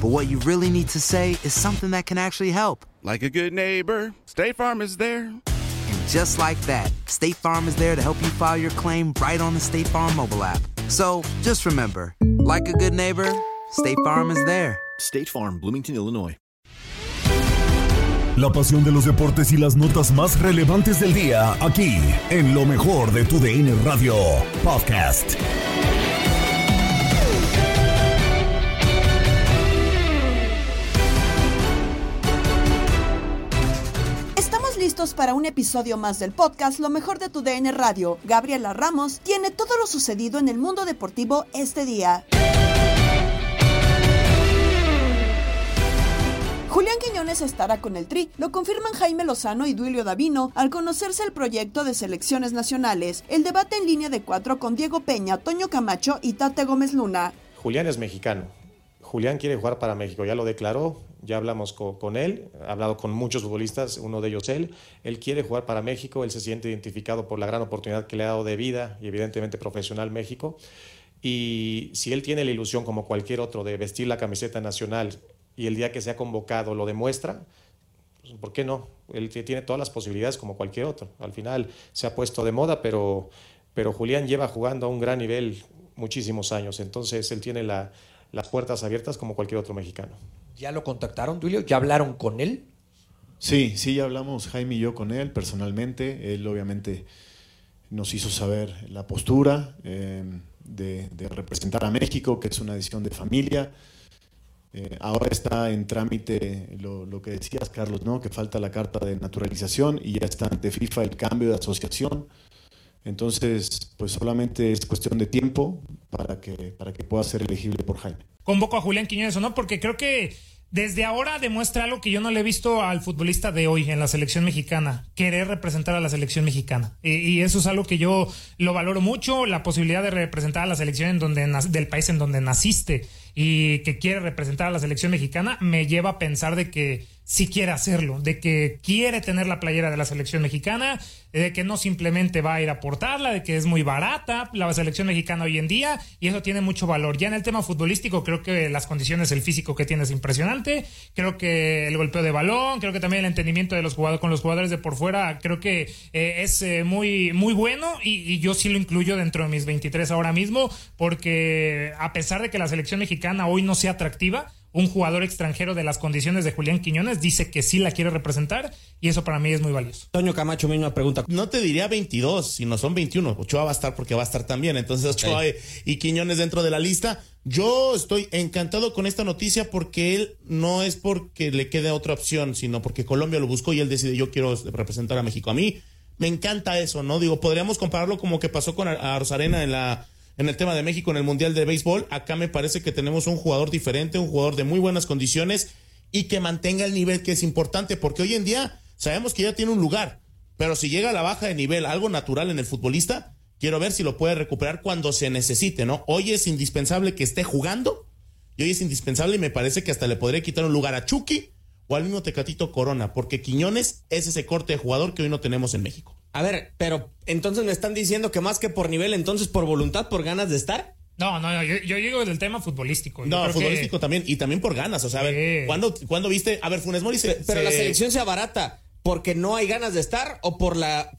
but what you really need to say is something that can actually help. Like a good neighbor, State Farm is there. And just like that, State Farm is there to help you file your claim right on the State Farm mobile app. So just remember, like a good neighbor, State Farm is there. State Farm, Bloomington, Illinois. La pasión de los deportes y las notas más relevantes del día, aquí, en lo mejor de tu DN Radio Podcast. Listos para un episodio más del podcast Lo mejor de tu DN Radio. Gabriela Ramos tiene todo lo sucedido en el mundo deportivo este día. Julián Quiñones estará con el Tri, lo confirman Jaime Lozano y Duilio Davino al conocerse el proyecto de selecciones nacionales. El debate en línea de cuatro con Diego Peña, Toño Camacho y Tate Gómez Luna. Julián es mexicano. Julián quiere jugar para México, ya lo declaró, ya hablamos co- con, él, ha hablado con muchos futbolistas, uno de ellos él. Él quiere jugar para México, él se siente identificado por la gran oportunidad que le ha dado de vida y evidentemente profesional México. Y si él tiene la ilusión, como cualquier otro, de vestir la camiseta nacional y el día que sea convocado lo demuestra, pues, ¿por qué no? Él tiene todas las posibilidades como cualquier otro. Al final se ha puesto de moda, pero, pero Julián lleva jugando a un gran nivel muchísimos años, entonces él tiene la- las puertas abiertas como cualquier otro mexicano. ¿Ya lo contactaron, Duilio? ¿Ya hablaron con él? Sí, sí, ya hablamos Jaime y yo con él personalmente. Él obviamente nos hizo saber la postura eh, de, de representar a México, que es una decisión de familia. Eh, ahora está en trámite lo, lo que decías, Carlos, ¿no? que falta la carta de naturalización y ya está ante FIFA el cambio de asociación. Entonces, pues solamente es cuestión de tiempo para que, para que pueda ser elegible por Jaime. convoco a Julián Quiñones o no, porque creo que desde ahora demuestra algo que yo no le he visto al futbolista de hoy en la selección mexicana, querer representar a la selección mexicana. Y, y eso es algo que yo lo valoro mucho, la posibilidad de representar a la selección en donde del país en donde naciste y que quiere representar a la selección mexicana, me lleva a pensar de que sí quiere hacerlo, de que quiere tener la playera de la selección mexicana, de que no simplemente va a ir a portarla, de que es muy barata la selección mexicana hoy en día y eso tiene mucho valor. Ya en el tema futbolístico creo que las condiciones, el físico que tiene es impresionante, creo que el golpeo de balón, creo que también el entendimiento de los jugadores con los jugadores de por fuera, creo que eh, es eh, muy muy bueno y, y yo sí lo incluyo dentro de mis 23 ahora mismo porque a pesar de que la selección mexicana hoy no sea atractiva, un jugador extranjero de las condiciones de Julián Quiñones dice que sí la quiere representar y eso para mí es muy valioso. Toño Camacho, misma pregunta. No te diría 22, sino son 21. Ochoa va a estar porque va a estar también. Entonces, Ochoa y- y Quiñones dentro de la lista. Yo estoy encantado con esta noticia porque él no es porque le quede otra opción, sino porque Colombia lo buscó y él decide yo quiero representar a México. A mí me encanta eso, ¿no? Digo, podríamos compararlo como que pasó con Rosarena en la en el tema de México en el Mundial de Béisbol. Acá me parece que tenemos un jugador diferente, un jugador de muy buenas condiciones y que mantenga el nivel que es importante, porque hoy en día sabemos que ya tiene un lugar, pero si llega a la baja de nivel, algo natural en el futbolista, quiero ver si lo puede recuperar cuando se necesite, ¿no? Hoy es indispensable que esté jugando y hoy es indispensable y me parece que hasta le podría quitar un lugar a Chucky o al mismo Tecatito Corona, porque Quiñones es ese corte de jugador que hoy no tenemos en México. A ver, pero entonces me están diciendo que más que por nivel, entonces por voluntad, por ganas de estar. No, no, yo, yo digo del tema futbolístico. Yo No, creo futbolístico que- también, y también por ganas. O sea, a ver, ¿cuándo, cuándo viste? A ver, Funes Mori se. Pero se- la selección se abarata porque no hay ganas de estar o por la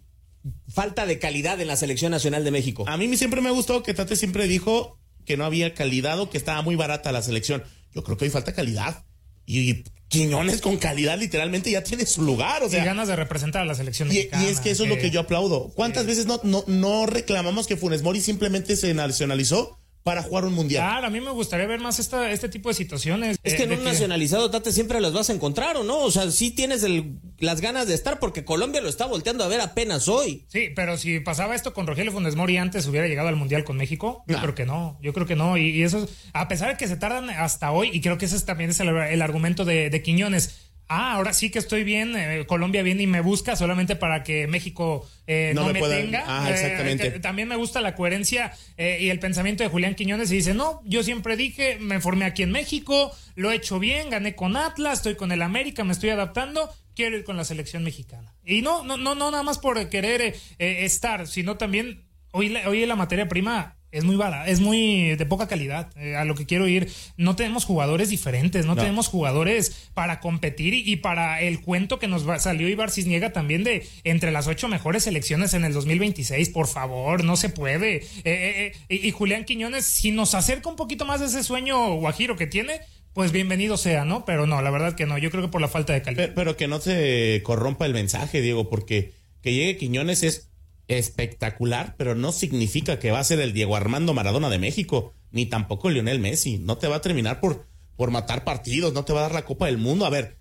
falta de calidad en la selección nacional de México. A mí siempre me gustado que Tate siempre dijo que no había calidad o que estaba muy barata la selección. Yo creo que hoy falta calidad. Y Quiñones con calidad literalmente ya tiene su lugar. O sea, y ganas de representar a la selección Y, mexicana. y es que eso es lo que yo aplaudo. ¿Cuántas veces no, no, no reclamamos que Funes Mori simplemente se nacionalizó para jugar un mundial? Claro, a mí me gustaría ver más esta, este tipo de situaciones. Es eh, que en de un nacionalizado, Tate, siempre las vas a encontrar, ¿o no? O sea, sí tienes el- las ganas de estar porque Colombia lo está volteando a ver apenas hoy. Sí, pero si pasaba esto con Rogelio Funes Mori antes hubiera llegado al Mundial con México, yo No. creo que no, yo creo que no. Y, y eso, es- a pesar de que se tardan hasta hoy, y creo que ese es también es el, el argumento de, de Quiñones. Ah, ahora sí que estoy bien, eh, Colombia viene y me busca solamente para que México eh, No no, me me, tenga. Ah, Eh, exactamente. que también me gusta la coherencia eh, y el pensamiento de Julián Quiñones y dice, no, yo siempre dije, me formé aquí en México, lo he hecho bien, gané con Atlas, estoy con el América, me estoy adaptando, quiero ir con la selección mexicana. Y no, no, no, no nada más por querer eh, eh, estar, sino también hoy, hoy la materia prima es muy barata, es muy de poca calidad. eh, a lo que quiero ir, no tenemos jugadores diferentes, no, No. tenemos jugadores para competir y, y para el cuento que nos va- salió Ibar Cisniega también de entre las ocho mejores selecciones en el 2026. Por favor, no se puede. Eh, eh, y, y Julián Quiñones, si nos acerca un poquito más de ese sueño guajiro que tiene, pues bienvenido sea, ¿no? Pero no, la verdad que no. Yo creo que por la falta de calidad. Pero, pero que no se corrompa el mensaje, Diego, porque que llegue Quiñones es espectacular, pero no significa que va a ser el Diego Armando Maradona de México, ni tampoco Lionel Messi. No te va a terminar por, por matar partidos, no te va a dar la Copa del Mundo. A ver,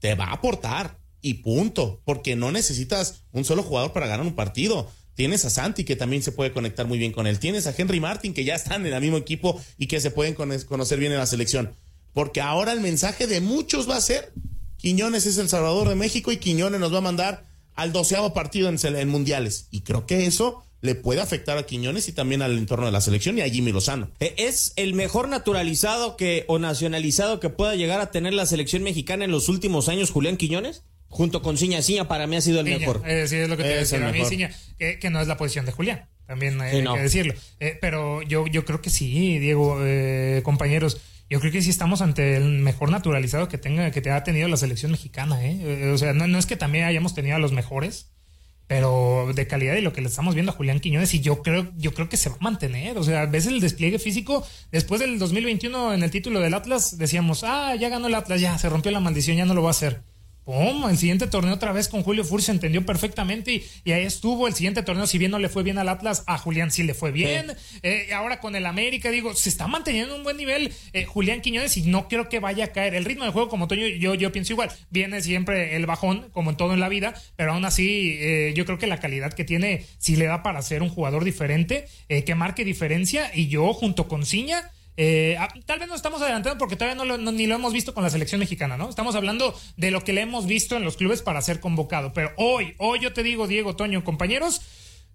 te va a aportar y punto, porque no necesitas un solo jugador para ganar un partido. Tienes a Santi que también se puede conectar muy bien con él. Tienes a Henry Martin que ya están en el mismo equipo y que se pueden cono- conocer bien en la selección. Porque ahora el mensaje de muchos va a ser Quiñones es el Salvador de México y Quiñones nos va a mandar al doceavo partido en, mundiales. Y creo que eso le puede afectar a Quiñones y también al entorno de la selección y a Jimmy Lozano. Eh, ¿Es el mejor naturalizado que o nacionalizado que pueda llegar a tener la selección mexicana en los últimos años, Julián Quiñones? Junto con Ciña. Ciña para mí ha sido el Ciña, mejor. eh, sí, es lo que te Es decir. A mí. Ciña, que, que no es la posición de Julián. También hay Sí, no. que decirlo. Eh, pero yo, yo creo que sí, Diego, eh, compañeros. Yo creo que sí estamos ante el mejor naturalizado que tenga, que te ha tenido la selección mexicana, ¿eh? Eh, O sea, no, no es que también hayamos tenido a los mejores, pero de calidad y lo que le estamos viendo a Julián Quiñones y yo creo, yo creo que se va a mantener. O sea, ves el despliegue físico. Después del 2021 en el título del Atlas decíamos, ah, ya ganó el Atlas, ya se rompió la maldición, ya no lo va a hacer. ¡Pum! El siguiente torneo otra vez con Julio Furcio entendió perfectamente y, y ahí estuvo. El siguiente torneo, si bien no le fue bien al Atlas, a Julián sí le fue bien. Eh, ahora con el América, digo, se está manteniendo un buen nivel eh, Julián Quiñones y no creo que vaya a caer. El ritmo de juego, como Toño, yo, yo pienso igual. Viene siempre el bajón, como en todo en la vida, pero aún así, eh, yo creo que la calidad que tiene sí le da para ser un jugador diferente, eh, que marque diferencia. Y yo, junto con Ciña, eh, ah, tal vez nos estamos adelantando porque todavía no, lo- no- ni lo hemos visto con la selección mexicana, ¿no? Estamos hablando de lo que le hemos visto en los clubes para ser convocado. Pero hoy, hoy yo te digo, Diego, Toño, compañeros,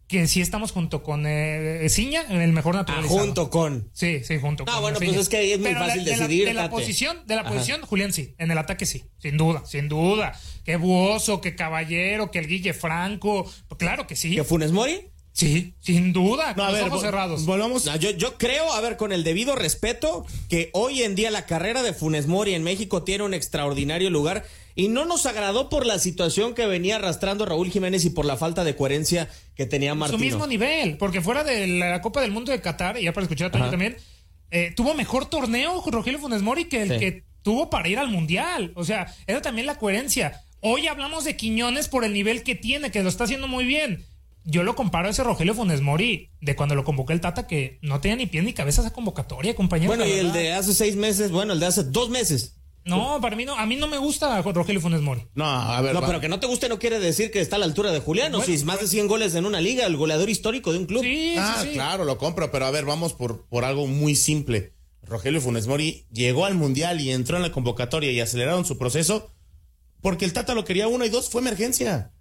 que sí estamos junto con eh, Ciña en el mejor naturalizado. Ah, junto con. Sí, sí, junto Ah, con. bueno, Ciña. pues es que ahí es muy Pero fácil de la- decidir, De la, posición, de la Ajá. posición, Julián sí. En el ataque sí. Sin duda, sin duda. Que Buoso, que Caballero, que el Guille Franco. Claro que sí. ¿Que Funes Mori? Sí, sin duda. Con a los ver, ojos cerrados. Volvamos. No, yo, yo creo, a ver, con el debido respeto, que hoy en día la carrera de Funes Mori en México tiene un extraordinario lugar y no nos agradó por la situación que venía arrastrando Raúl Jiménez y por la falta de coherencia que tenía su Martino. mismo nivel, porque fuera de la Copa del Mundo de Qatar, y ya para escuchar a Toño Ajá. también, eh, tuvo mejor torneo Rogelio Funes Mori que el Sí. que tuvo para ir al Mundial. O sea, era también la coherencia. Hoy hablamos de Quiñones por el nivel que tiene, que lo está haciendo muy bien. Yo lo comparo a ese Rogelio Funes Mori de cuando lo convocó el Tata, que no tenía ni pie ni cabeza esa convocatoria, compañero. Bueno, y el de hace seis meses, bueno, el de hace dos meses. No, para mí no, a mí no me gusta Rogelio Funes Mori. No, a ver. No, pero que no te guste no quiere decir que está a la altura de Julián. o Bueno, si es más de 100 goles en una liga, el goleador histórico de un club. Sí, Ah, sí, sí. claro, lo compro, pero a ver, vamos por, por algo muy simple. Rogelio Funes Mori llegó al Mundial y entró en la convocatoria y aceleraron su proceso porque el Tata lo quería uno y dos, fue emergencia.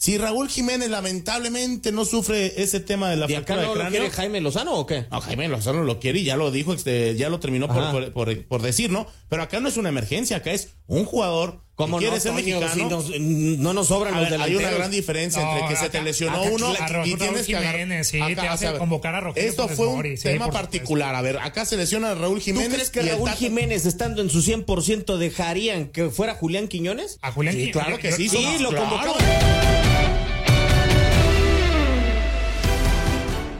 Si Raúl Jiménez lamentablemente no sufre ese tema de la ¿Y acá no de lo cráneo, quiere Jaime Lozano o qué? No, Jaime Lozano lo quiere y ya lo dijo, este, ya lo terminó por, Ajá. por, por- por decir, ¿no? Pero acá no es una emergencia, acá es un jugador ¿Cómo que quiere no, ser Toño? mexicano. Si nos- no nos sobran A los ver, Hay una gran diferencia No, entre que se te lesionó acá- uno claro, y Raúl tienes que agarrar. Jiménez, sí, Acá, te o hace sea, convocar a Rogelio Esto fue un Mori, tema particular. A ver, acá se lesiona a Raúl ¿Tú Jiménez. crees que Raúl Jiménez, estando en su 100%, dejarían que fuera Julián Quiñones? A Julián Sí, Quiñones. claro que sí. Sí, lo claro.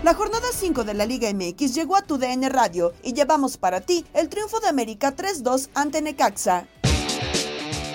La jornada 5 de la Liga MX llegó a tu DN Radio y llevamos para ti el triunfo de América 3-2 ante Necaxa.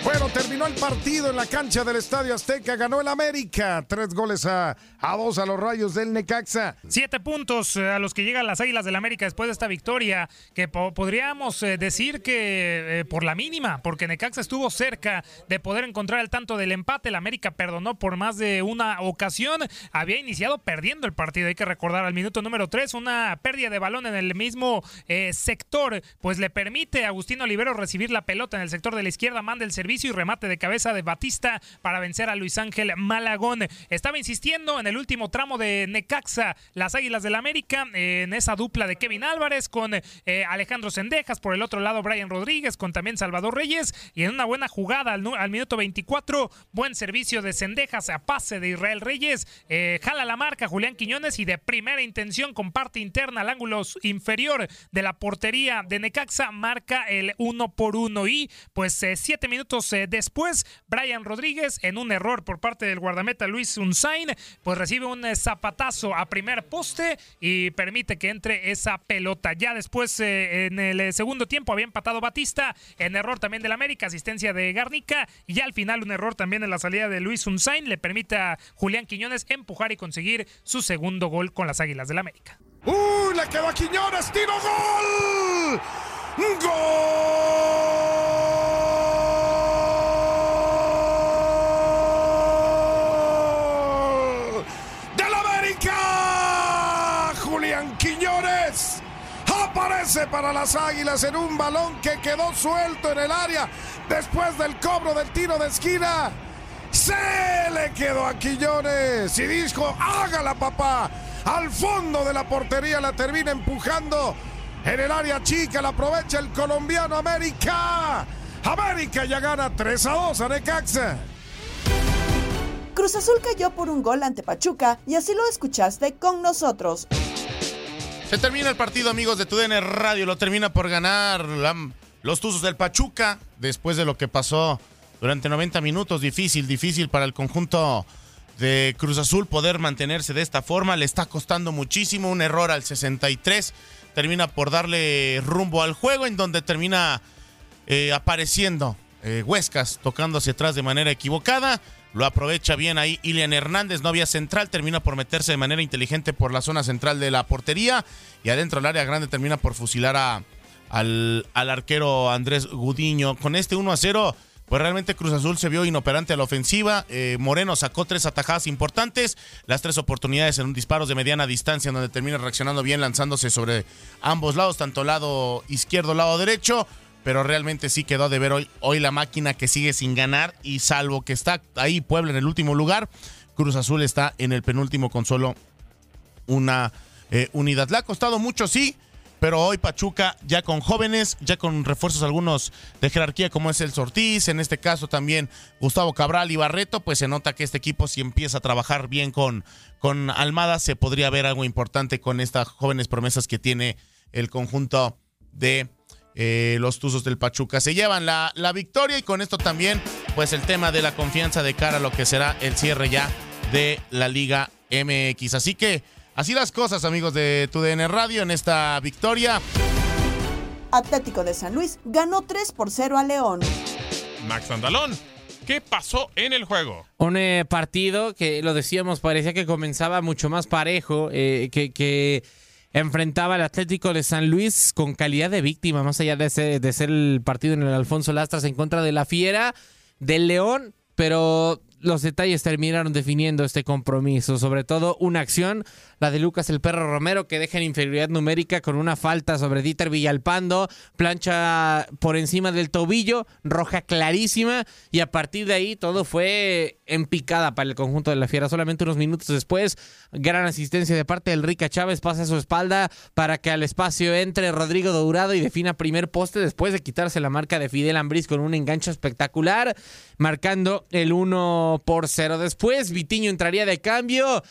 Bueno, terminó el partido en la cancha del Estadio Azteca. Ganó el América. Tres goles a, a dos a los rayos del Necaxa. Siete puntos eh, a los que llegan las Águilas del América después de esta victoria, que po- podríamos eh, decir que eh, por la mínima, porque Necaxa estuvo cerca de poder encontrar el tanto del empate. El América perdonó por más de una ocasión. Había iniciado perdiendo el partido. Hay que recordar al minuto número 3, una pérdida de balón en el mismo sector, pues le permite a Agustín Olivero recibir la pelota en el sector de la izquierda, manda el servicio y remate de cabeza de Batista para vencer a Luis Ángel Malagón. Estaba insistiendo en el último tramo de Necaxa, las Águilas del América, eh, en esa dupla de Kevin Álvarez con eh, Alejandro Sendejas, por el otro lado Brian Rodríguez, con también Salvador Reyes, y en una buena jugada al, nu- al minuto 24, buen servicio de Sendejas a pase de Israel Reyes, eh, jala la marca Julián Quiñones y de primera intención con parte interna al ángulo inferior de la portería de Necaxa, marca el uno por uno y pues eh, siete minutos después, Brian Rodríguez en un error por parte del guardameta Luis Unzain, pues recibe un eh, zapatazo a primer poste y permite que entre esa pelota. Ya después eh, en el eh, segundo tiempo había empatado Batista, en error también del América, asistencia de Garnica y al final un error también en la salida de Luis Unzain le permite a Julián Quiñones empujar y conseguir su segundo gol con las Águilas del América. ¡Uy! Le quedó a Quiñones. ¡Tiro gol! ¡Gol! ¡Del América! Julián Quiñones para las Águilas en un balón que quedó suelto en el área después del cobro del tiro de esquina. Se le quedó a Quiñones y dijo, hágala papá. Al fondo de la portería la termina empujando. En el área chica la aprovecha el colombiano América. América ya gana 3 a 2 a Necaxa. Cruz Azul cayó por un gol ante Pachuca y así lo escuchaste con nosotros. Se termina el partido, amigos de TUDN Radio. Lo termina por ganar los Tuzos del Pachuca después de lo que pasó durante 90 minutos. Difícil, difícil para el conjunto de Cruz Azul poder mantenerse de esta forma. Le está costando muchísimo. Un error al 63. Termina por darle rumbo al juego en donde termina eh, apareciendo eh, Huescas tocando hacia atrás de manera equivocada. Lo aprovecha bien ahí Ilian Hernández, no había central, termina por meterse de manera inteligente por la zona central de la portería y adentro del área grande termina por fusilar a, al, al arquero Andrés Gudiño. Con este 1 a 0, pues realmente Cruz Azul se vio inoperante a la ofensiva. Eh, Moreno sacó tres atajadas importantes, las tres oportunidades en disparos de mediana distancia, donde termina reaccionando bien, lanzándose sobre ambos lados, tanto lado izquierdo, lado derecho. Pero realmente sí quedó de ver hoy, hoy la máquina que sigue sin ganar y salvo que está ahí Puebla en el último lugar, Cruz Azul está en el penúltimo con solo una eh, unidad. Le ha costado mucho, sí, pero hoy Pachuca ya con jóvenes, ya con refuerzos algunos de jerarquía como es el Sortiz, en este caso también Gustavo Cabral y Barreto, pues se nota que este equipo si empieza a trabajar bien con, con Almada, se podría ver algo importante con estas jóvenes promesas que tiene el conjunto de eh, los Tuzos del Pachuca. Se llevan la, la victoria y con esto también pues el tema de la confianza de cara a lo que será el cierre ya de la Liga MX. Así que así las cosas amigos de TUDN Radio en esta victoria. Atlético de San Luis ganó 3 por 0 a León. Max Andalón, ¿qué pasó en el juego? Un eh, partido que, lo decíamos, parecía que comenzaba mucho más parejo, eh, que, que enfrentaba al Atlético de San Luis con calidad de víctima, más allá de ser, el partido en el Alfonso Lastras en contra de la Fiera del León, pero los detalles terminaron definiendo este compromiso, sobre todo una acción, la de Lucas el Perro Romero, que deja en inferioridad numérica con una falta sobre Dieter Villalpando, plancha por encima del tobillo, roja clarísima, y a partir de ahí todo fue en picada para el conjunto de la Fiera. Solamente unos minutos después, gran asistencia de parte del Rica Chávez, pasa a su espalda para que al espacio entre Rodrigo Dourado y defina primer poste después de quitarse la marca de Fidel Ambriz con un enganche espectacular, marcando el 1 por 0. Después, Vitiño entraría de cambio.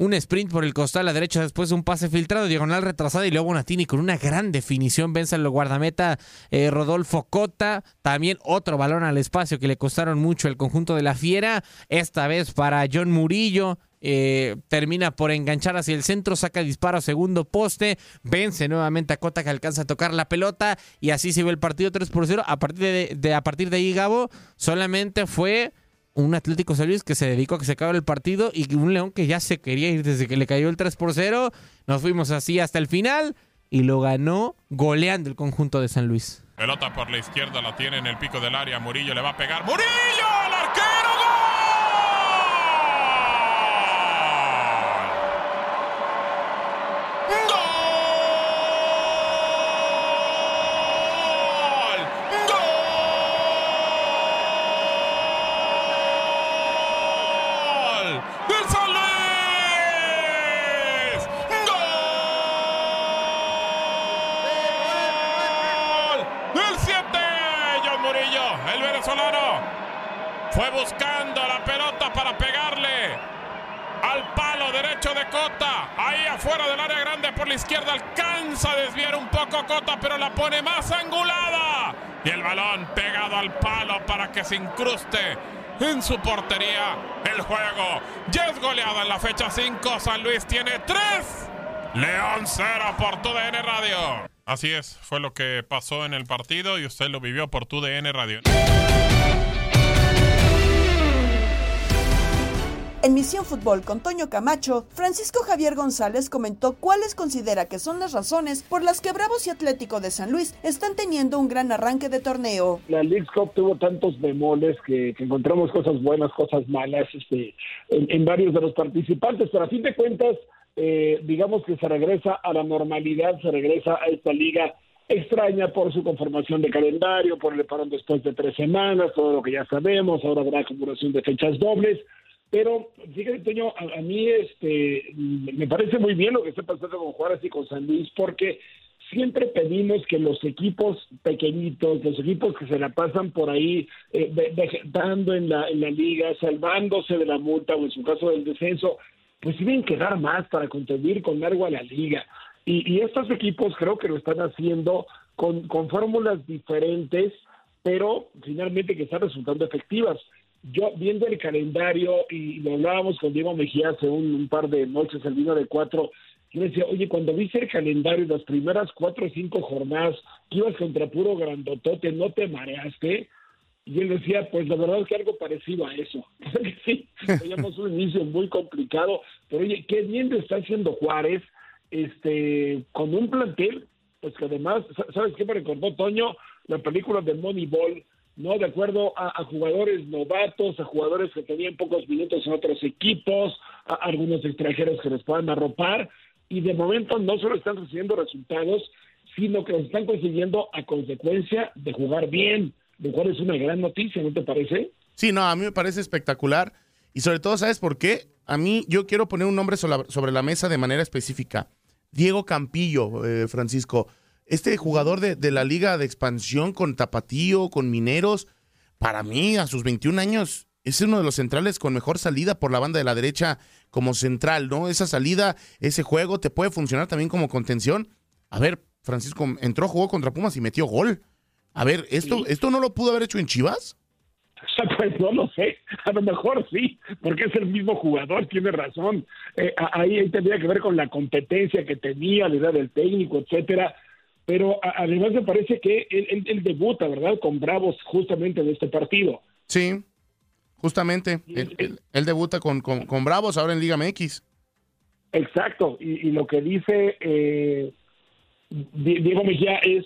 Un sprint por el costado a la derecha, después un pase filtrado, diagonal retrasada y luego Natini con una gran definición vence al guardameta eh, Rodolfo Cota. También otro balón al espacio que le costaron mucho el conjunto de la Fiera. Esta vez para John Murillo. Eh, termina por enganchar hacia el centro, saca disparo segundo poste, vence nuevamente a Cota que alcanza a tocar la pelota y así se ve el partido 3 por 0. A partir de, de, a partir de ahí, Gabo, solamente fue un Atlético San Luis que se dedicó a que se acabe el partido y un León que ya se quería ir desde que le cayó el 3 por 0. Nos fuimos así hasta el final y lo ganó goleando el conjunto de San Luis. Pelota por la izquierda, la tiene en el pico del área. Murillo le va a pegar. ¡Murillo! ¡Al arquero! Fue buscando la pelota para pegarle al palo derecho de Cota. Ahí afuera del área grande por la izquierda alcanza a desviar un poco Cota, pero la pone más angulada. Y el balón pegado al palo para que se incruste en su portería el juego. Ya es goleada en la fecha 5. San Luis tiene 3. León 0 por TUDN Radio. Así es, fue lo que pasó en el partido y usted lo vivió por TUDN Radio. En Misión Fútbol con Toño Camacho, Francisco Javier González comentó cuáles considera que son las razones por las que Bravos y Atlético de San Luis están teniendo un gran arranque de torneo. La League Cup tuvo tantos bemoles que, que encontramos cosas buenas, cosas malas este, en, en, varios de los participantes, pero a fin de cuentas, eh, digamos que se regresa a la normalidad, se regresa a esta liga extraña por su conformación de calendario, por el parón después de tres semanas, todo lo que ya sabemos, ahora habrá acumulación de fechas dobles. Pero fíjate, Toño, a, a, mí este, me parece muy bien lo que está pasando con Juárez y con San Luis, porque siempre pedimos que los equipos pequeñitos, los equipos que se la pasan por ahí, eh, vegetando en la, en la liga, salvándose de la multa o en su caso del descenso, pues tienen que dar más para contribuir con algo a la liga. Y, y estos equipos creo que lo están haciendo con, con fórmulas diferentes, pero finalmente que están resultando efectivas yo viendo el calendario y lo hablábamos con Diego Mejía hace un, par de noches, el vino de cuatro, yo decía, oye, cuando viste el calendario, las primeras cuatro o cinco jornadas, que ibas contra puro grandotote, ¿no te mareaste? Y él decía, pues la verdad es que algo parecido a eso. sí, teníamos un inicio muy complicado, pero oye, qué bien le está haciendo Juárez, este, con un plantel, pues que además, ¿sabes qué me recordó Toño? La película de Moneyball, ¿no? De acuerdo a, jugadores novatos, a jugadores que tenían pocos minutos en otros equipos, a, algunos extranjeros que les puedan arropar, y de momento no solo están recibiendo resultados, sino que los están consiguiendo a consecuencia de jugar bien, lo cual es una gran noticia, ¿no te parece? Sí, no, a mí me parece espectacular, y sobre todo, ¿sabes por qué? A mí, yo quiero poner un nombre sobre la mesa de manera específica. Diego Campillo, eh, Francisco este jugador de, de, la liga de expansión con Tapatío, con Mineros, para mí a sus 21 años es uno de los centrales con mejor salida por la banda de la derecha como central, ¿no? Esa salida, ese juego te puede funcionar también como contención. A ver, Francisco entró, jugó contra Pumas y metió gol. A ver, ¿esto, sí. ¿esto no lo pudo haber hecho en Chivas? Pues no lo sé, a lo mejor sí, porque es el mismo jugador, tiene razón. Eh, ahí, ahí tendría que ver con la competencia que tenía, la edad del técnico, etcétera pero además me parece que él, él, él, debuta, ¿verdad? Con Bravos justamente en este partido. Sí, justamente. Él, él, él debuta con, con, con, Bravos ahora en Liga MX. Exacto, y, y lo que dice eh, Diego Mejía es,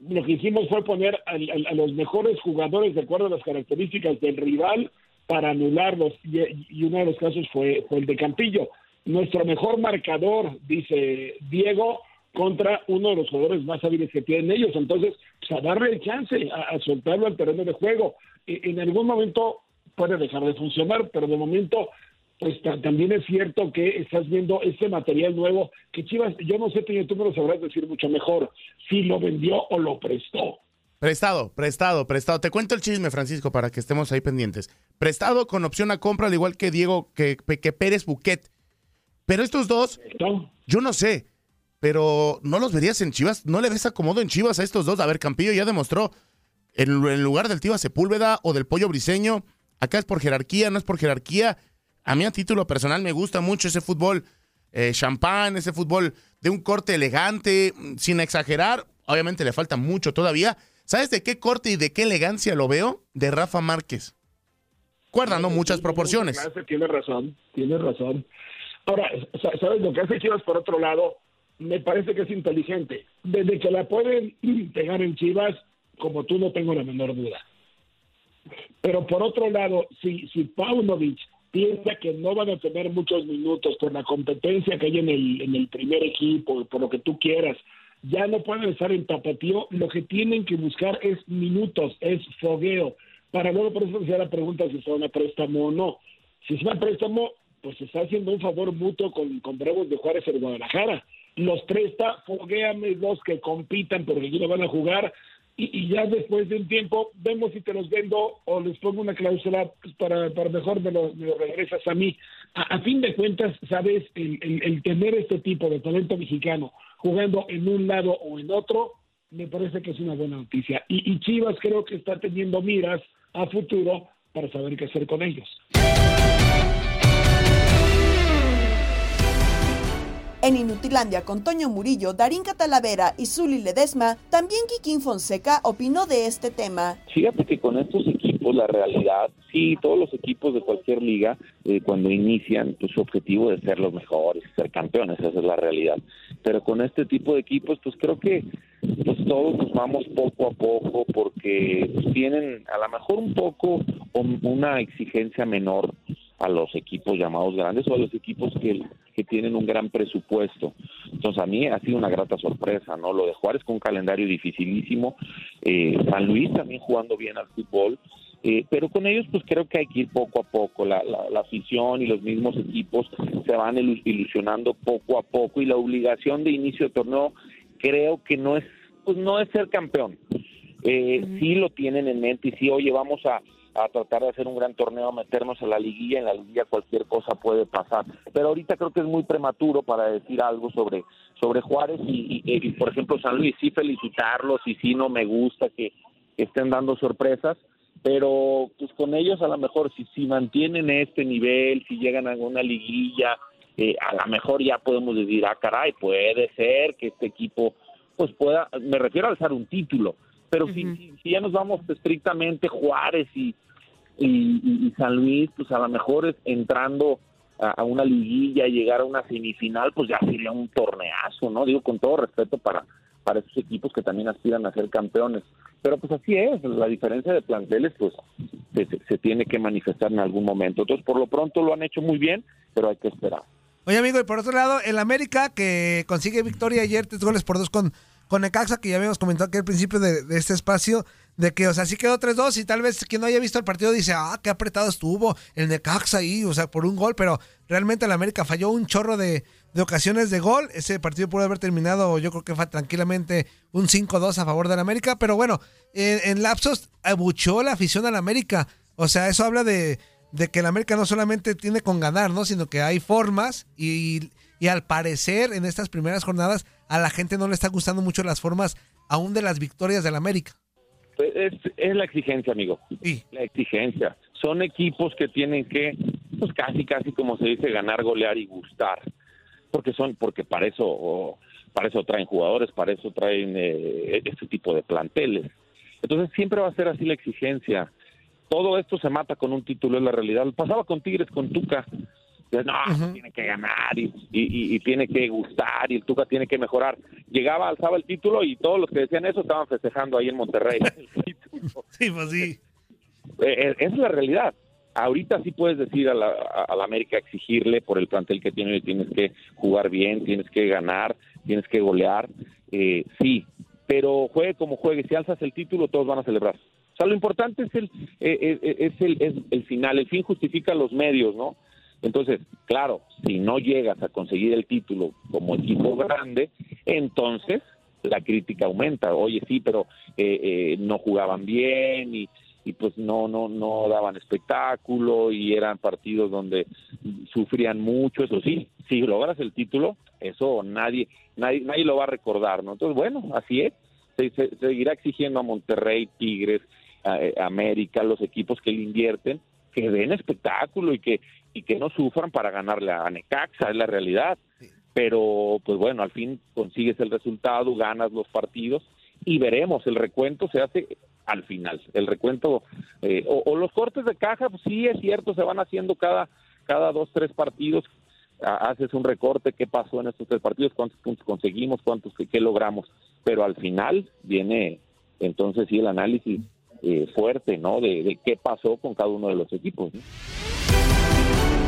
lo que hicimos fue poner a, a, a, los mejores jugadores de acuerdo a las características del rival para anularlos y, y uno de los casos fue, fue el de Campillo. Nuestro mejor marcador, dice Diego, contra uno de los jugadores más hábiles que tienen ellos. Entonces, pues, a darle el chance, a, a soltarlo al terreno de juego. E- en algún momento puede dejar de funcionar, pero de momento pues ta- también es cierto que estás viendo este material nuevo que Chivas, yo no sé, tú me lo sabrás decir mucho mejor, si lo vendió o lo prestó. Prestado, prestado, prestado. Te cuento el chisme, Francisco, para que estemos ahí pendientes. Prestado con opción a compra, al igual que Diego, que, que Pérez Buquet. Pero estos dos, yo no sé, pero ¿no los verías en Chivas? ¿No le ves acomodo en Chivas a estos dos? A ver, Campillo ya demostró, en, en lugar del Tiva Sepúlveda o del Pollo Briseño, acá es por jerarquía, no es por jerarquía. A mí a título personal me gusta mucho ese fútbol eh, champán, ese fútbol de un corte elegante, sin exagerar. Obviamente le falta mucho todavía. ¿Sabes de qué corte y de qué elegancia lo veo? De Rafa Márquez. Guardando muchas proporciones. Tienes razón, tienes razón. Ahora, sa- ¿sabes lo que hace Chivas por otro lado? Me parece que es inteligente. Desde que la pueden pegar en Chivas, como tú no tengo la menor duda. Pero por otro lado, si, si Paunovic piensa que no van a tener muchos minutos por la competencia que hay en el, en el primer equipo, por lo que tú quieras, ya no pueden estar en tapatío, lo que tienen que buscar es minutos, es fogueo. Para luego, por eso decía la pregunta si son a préstamo o no. Si es a préstamo, pues se está haciendo un favor mutuo con, con Bravos de Juárez en Guadalajara. Los presta, fogueame los que compitan porque aquí no van a jugar y, ya después de un tiempo vemos si te los vendo o les pongo una cláusula pues, para, para mejor me lo, me lo regresas a mí. A, fin de cuentas, sabes, el, el- el tener este tipo de talento mexicano jugando en un lado o en otro, me parece que es una buena noticia. Y Chivas creo que está teniendo miras a futuro para saber qué hacer con ellos. En Inutilandia con Toño Murillo, Darín Catalavera y Zuli Ledesma, también Kikín Fonseca opinó de este tema. Fíjate que con estos equipos la realidad, sí, todos los equipos de cualquier liga, eh, cuando inician, pues su objetivo es ser los mejores, ser campeones, esa es la realidad. Pero con este tipo de equipos, pues creo que pues todos nos vamos poco a poco porque tienen a lo mejor un poco un- una exigencia menor a los equipos llamados grandes o a los equipos que, que tienen un gran presupuesto. Entonces a mí ha sido una grata sorpresa, ¿no? Lo de Juárez con un calendario dificilísimo, eh, San Luis también jugando bien al fútbol, eh, pero con ellos pues creo que hay que ir poco a poco, la, la, la afición y los mismos equipos se van ilu- ilusionando poco a poco y la obligación de inicio de torneo creo que no es pues no es ser campeón. Eh, Sí lo tienen en mente y sí, oye, vamos a, a tratar de hacer un gran torneo, meternos a la liguilla, en la liguilla cualquier cosa puede pasar. Pero ahorita creo que es muy prematuro para decir algo sobre, sobre Juárez y, por ejemplo San Luis, sí felicitarlos y sí no me gusta que, que estén dando sorpresas, pero pues con ellos a lo mejor si, si mantienen este nivel, si llegan a una liguilla, eh, a lo mejor ya podemos decir, ah, caray, puede ser que este equipo pues pueda, me refiero a alzar un título, pero si, si, si ya nos vamos estrictamente Juárez y, y, y- y San Luis, pues a lo mejor es entrando a, a una liguilla, llegar a una semifinal, pues ya sería un torneazo, ¿no? Digo con todo respeto para, para esos equipos que también aspiran a ser campeones. Pero pues así es, la diferencia de planteles pues se- se tiene que manifestar en algún momento. Entonces por lo pronto lo han hecho muy bien, pero hay que esperar. Oye, amigo, y por otro lado, el América que consigue victoria ayer, tres goles por dos con, con Necaxa, que ya habíamos comentado aquí al principio de, este espacio, de que, o sea, sí quedó 3-2 y tal vez quien no haya visto el partido dice, ah, qué apretado estuvo el Necaxa ahí, o sea, por un gol, pero realmente el América falló un chorro de, de ocasiones de gol. Ese partido pudo haber terminado, yo creo que fue tranquilamente un 5-2 a favor del América, pero bueno, en, en lapsos abuchó la afición al América. O sea, eso habla de, de que el América no solamente tiene con ganar, ¿no? Sino que hay formas y, y al parecer en estas primeras jornadas a la gente no le está gustando mucho las formas aún de las victorias del América. Pues, Es, es la exigencia, amigo. La exigencia. Son equipos que tienen que, pues casi, casi como se dice, ganar, golear y gustar. Porque son, porque para eso, para eso traen jugadores, para eso traen eh, este tipo de planteles. Entonces siempre va a ser así la exigencia. Todo esto se mata con un título, es la realidad. Pasaba con Tigres, con Tuca. No, tiene que ganar y, y- y tiene que gustar y el Tuca tiene que mejorar. Llegaba, alzaba el título y todos los que decían eso estaban festejando ahí en Monterrey. Sí, pues sí. Eh, eh, esa es la realidad. ahorita sí puedes decir a la, a la América exigirle por el plantel que tiene, tienes que jugar bien, tienes que ganar, tienes que golear, eh, sí, pero juegue como juegue, si alzas el título todos van a celebrar. O sea, lo importante es el, eh, eh, es el, es el final, el fin justifica los medios, ¿no? Entonces, claro, si no llegas a conseguir el título como equipo grande, entonces la crítica aumenta. Oye, sí, pero eh, eh, no jugaban bien y, y pues no no no daban espectáculo y eran partidos donde sufrían mucho. Eso sí, si logras el título, eso nadie nadie nadie lo va a recordar, ¿no? Entonces, bueno, así es. Se, se- seguirá exigiendo a Monterrey, Tigres, a- eh, América, los equipos que le invierten, que den espectáculo y que y que no sufran para ganarle a Necaxa, es la realidad. Pero, pues bueno, al fin consigues el resultado, ganas los partidos y veremos, el recuento se hace al final. El recuento, eh, o, o los cortes de caja, pues sí es cierto, se van haciendo cada, cada dos, tres partidos, ha- haces un recorte, qué pasó en estos tres partidos, cuántos puntos conseguimos, cuántos, qué, qué logramos. Pero al final viene entonces sí el análisis eh, fuerte, ¿no? De, de qué pasó con cada uno de los equipos. ¿no?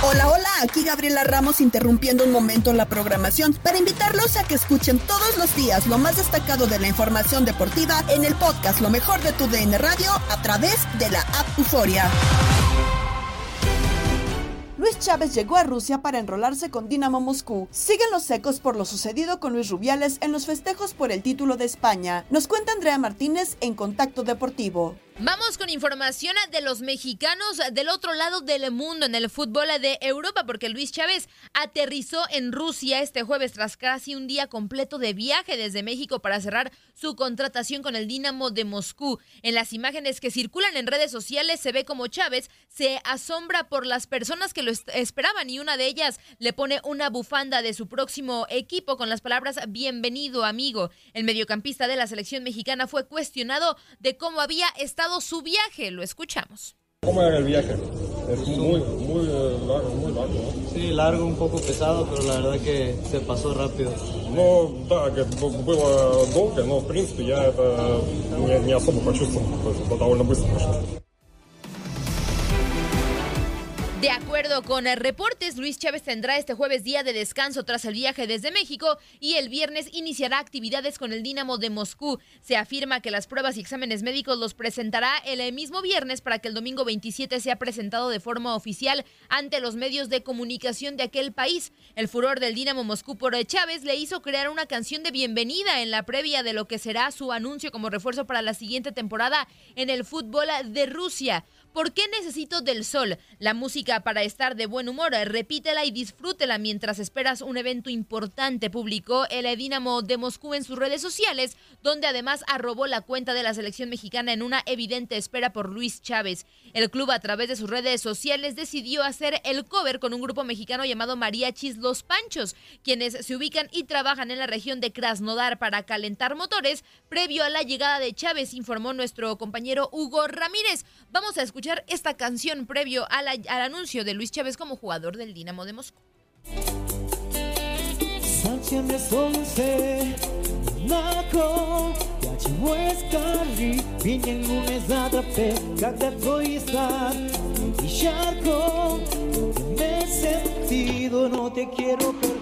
Hola, hola, aquí Gabriela Ramos interrumpiendo un momento la programación para invitarlos a que escuchen todos los días lo más destacado de la información deportiva en el podcast Lo mejor de tu DN Radio a través de la app Euforia. Luis Chávez llegó a Rusia para enrolarse con Dinamo Moscú. Siguen los secos por lo sucedido con Luis Rubiales en los festejos por el título de España. Nos cuenta Andrea Martínez en Contacto Deportivo. Vamos con información de los mexicanos del otro lado del mundo en el fútbol de Europa, porque Luis Chávez aterrizó en Rusia este jueves tras casi un día completo de viaje desde México para cerrar su contratación con el Dinamo de Moscú. En las imágenes que circulan en redes sociales se ve como Chávez se asombra por las personas que lo esperaban y una de ellas le pone una bufanda de su próximo equipo con las palabras bienvenido amigo. El mediocampista de la selección mexicana fue cuestionado de cómo había estado su viaje. Lo escuchamos. ¿Cómo era el viaje? Es muy, muy eh, largo, muy largo, ¿no? Sí, largo, un poco pesado, pero la verdad que se pasó rápido. Ну, да, как бы было долго, но, в принципе, я это не, не особо почувствовал. То есть это довольно быстро прошло. De acuerdo con eh, reportes, Luis Chávez tendrá este jueves día de descanso tras el viaje desde México y el viernes iniciará actividades con el Dinamo de Moscú. Se afirma que las pruebas y exámenes médicos los presentará el eh, mismo viernes para que el domingo 27 sea presentado de forma oficial ante los medios de comunicación de aquel país. El furor del Dinamo Moscú por eh, Chávez le hizo crear una canción de bienvenida en la previa de lo que será su anuncio como refuerzo para la siguiente temporada en el fútbol de Rusia. ¿Por qué necesito del sol? La música para estar de buen humor. Repítela y disfrútela mientras esperas un evento importante, publicó el Dinamo de Moscú en sus redes sociales, donde además arrobó la cuenta de la selección mexicana en una evidente espera por Luis Chávez. El club a través de sus redes sociales decidió hacer el cover con un grupo mexicano llamado Mariachis Los Panchos, quienes se ubican y trabajan en la región de Krasnodar para calentar motores previo a la llegada de Chávez, informó nuestro compañero Hugo Ramírez. Vamos a escuchar esta canción previo a la- al anuncio de Luis Chávez como jugador del Dinamo de Moscú. Zachiem jest słońce na kol Я чего искали, виден луны задрапе Когда твой стар y ярко Me he sentido, no te quiero ver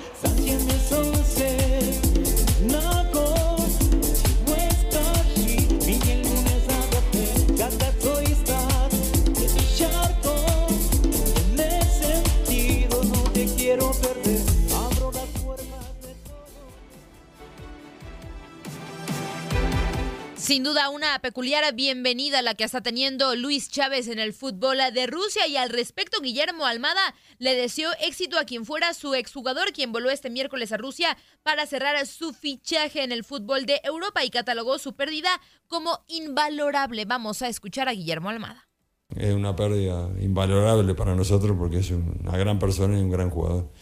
Sin duda una peculiar bienvenida la que está teniendo Luis Chávez en el fútbol de Rusia y al respecto Guillermo Almada le deseó éxito a quien fuera su exjugador quien voló este miércoles a Rusia para cerrar su fichaje en el fútbol de Europa y catalogó su pérdida como invalorable. Vamos a escuchar a Guillermo Almada. Es una pérdida invalorable para nosotros porque es una gran persona y un gran jugador.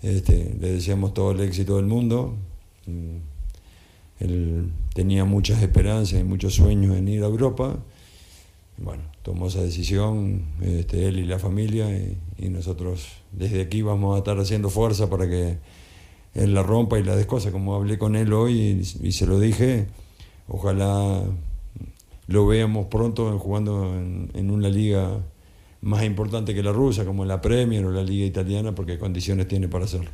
Este, le deseamos todo el éxito del mundo. Él tenía muchas esperanzas y muchos sueños en ir a Europa. Bueno, tomó esa decisión, este, él y la familia, y, nosotros desde aquí vamos a estar haciendo fuerza para que él la rompa y la descosa, como hablé con él hoy y, se lo dije. Ojalá lo veamos pronto jugando en, en una liga más importante que la rusa, como la Premier o la liga italiana, porque condiciones tiene para hacerlo.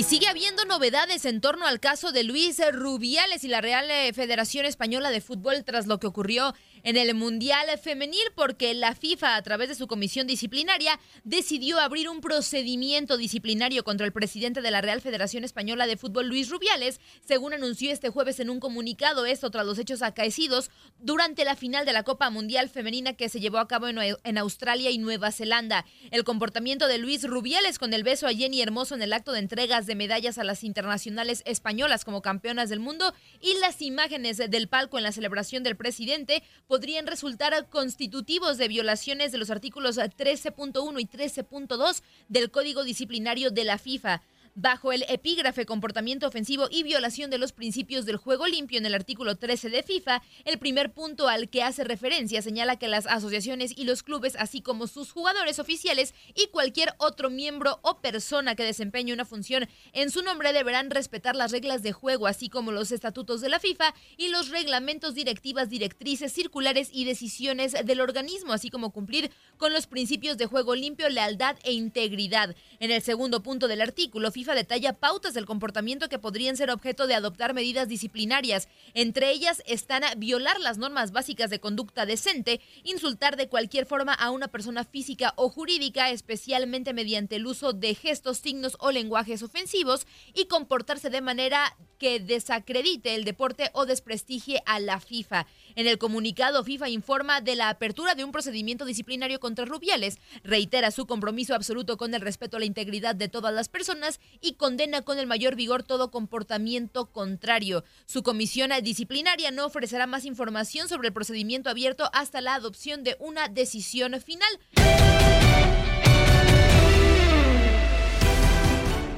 Y sigue habiendo novedades en torno al caso de Luis Rubiales y la Real Federación Española de Fútbol tras lo que ocurrió en el Mundial Femenil porque la FIFA a través de su comisión disciplinaria decidió abrir un procedimiento disciplinario contra el presidente de la Real Federación Española de Fútbol Luis Rubiales, según anunció este jueves en un comunicado esto tras los hechos acaecidos durante la final de la Copa Mundial Femenina que se llevó a cabo en, Australia y Nueva Zelanda. El comportamiento de Luis Rubiales con el beso a Jenny Hermoso en el acto de entregas de medallas a las internacionales españolas como campeonas del mundo y las imágenes del palco en la celebración del presidente podrían resultar constitutivos de violaciones de los artículos 13.1 y 13.2 del Código Disciplinario de la FIFA bajo el epígrafe comportamiento ofensivo y violación de los principios del juego limpio en el artículo 13 de FIFA, el primer punto al que hace referencia señala que las asociaciones y los clubes, así como sus jugadores oficiales y cualquier otro miembro o persona que desempeñe una función en su nombre deberán respetar las reglas de juego, así como los estatutos de la FIFA y los reglamentos, directivas, directrices, circulares y decisiones del organismo, así como cumplir con los principios de juego limpio, lealtad e integridad. En el segundo punto del artículo, FIFA detalla pautas del comportamiento que podrían ser objeto de adoptar medidas disciplinarias. Entre ellas están violar las normas básicas de conducta decente, insultar de cualquier forma a una persona física o jurídica, especialmente mediante el uso de gestos, signos o lenguajes ofensivos, y comportarse de manera que desacredite el deporte o desprestigie a la FIFA. En el comunicado, FIFA informa de la apertura de un procedimiento disciplinario contra Rubiales, reitera su compromiso absoluto con el respeto a la integridad de todas las personas y condena con el mayor vigor todo comportamiento contrario. Su comisión disciplinaria no ofrecerá más información sobre el procedimiento abierto hasta la adopción de una decisión final.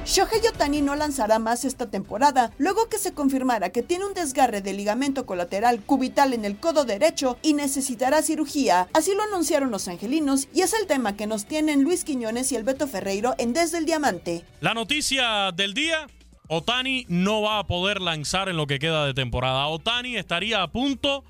Shohei Otani no lanzará más esta temporada, luego que se confirmara que tiene un desgarre de ligamento colateral cubital en el codo derecho y necesitará cirugía. Así lo anunciaron los angelinos y es el tema que nos tienen Luis Quiñones y el Beto Ferreiro en Desde el Diamante. La noticia del día. Otani no va a poder lanzar en lo que queda de temporada. Otani estaría a punto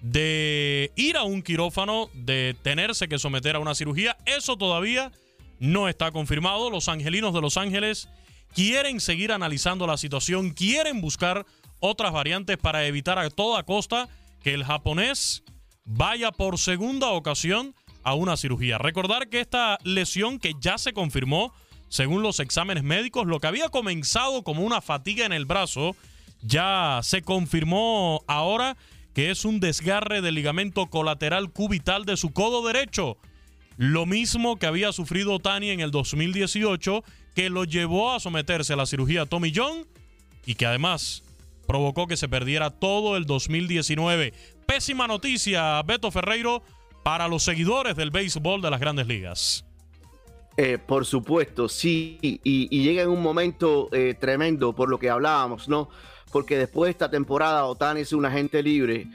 de ir a un quirófano, de tenerse que someter a una cirugía. Eso todavía no está confirmado. Los angelinos de Los Ángeles quieren seguir analizando la situación, quieren buscar otras variantes para evitar a toda costa que el japonés vaya por segunda ocasión a una cirugía. Recordar que esta lesión que ya se confirmó, según los exámenes médicos, lo que había comenzado como una fatiga en el brazo, ya se confirmó ahora que es un desgarre del ligamento colateral cubital de su codo derecho. Lo mismo que había sufrido Tani en el 2018 que lo llevó a someterse a la cirugía Tommy John y que además provocó que se perdiera todo el 2019. Pésima noticia, Beto Ferreiro, para los seguidores del béisbol de las grandes ligas. Eh, por supuesto, sí, y, llega en un momento eh, tremendo por lo que hablábamos, ¿no? Porque después de esta temporada Otani es un agente libre.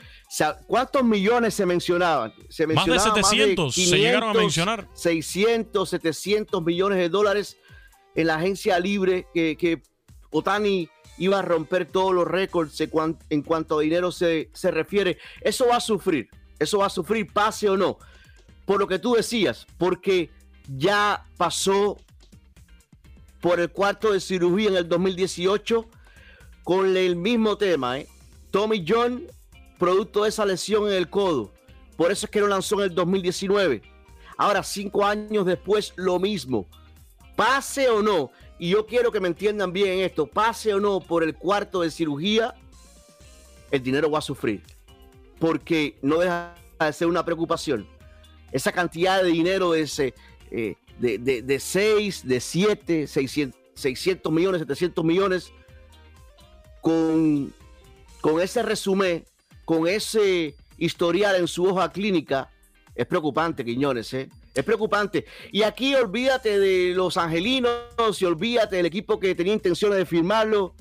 ¿Cuántos millones se mencionaban? Se más de 700 se llegaron a mencionar. 600, 700 millones de dólares en la agencia libre que, Otani iba a romper todos los récords en cuanto a dinero se, refiere. Eso va a sufrir, eso va a sufrir, pase o no. Por lo que tú decías, porque ya pasó por el cuarto de cirugía en el 2018 con el mismo tema. ¿eh? Tommy John, producto de esa lesión en el codo. Por eso es que lo lanzó en el 2019. Ahora, cinco años después, lo mismo pase o no, y yo quiero que me entiendan bien esto, pase o no por el cuarto de cirugía, el dinero va a sufrir. Porque no deja de ser una preocupación. Esa cantidad de dinero de, ese, eh, de, de, de 6, de 7, 600, 600 millones, 700 millones, con, con ese resumen, con ese historial en su hoja clínica, es preocupante, Quiñones, ¿eh? Es preocupante. Y aquí olvídate de los angelinos y olvídate del equipo que tenía intenciones de firmarlo.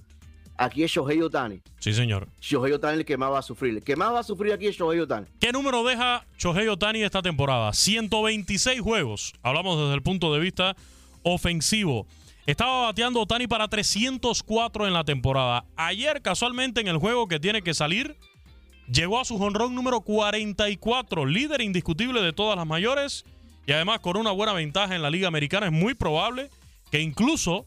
Aquí es Shohei Otani. Sí, señor. Shohei Otani el que más va a sufrir. El que más va a sufrir aquí es Shohei Otani. ¿Qué número deja Shohei Otani esta temporada? 126 juegos. Hablamos desde el punto de vista ofensivo. Estaba bateando Otani para 304 en la temporada. Ayer, casualmente, en el juego que tiene que salir, llegó a su jonrón número 44, líder indiscutible de todas las mayores. Y además, con una buena ventaja en la Liga Americana, es muy probable que incluso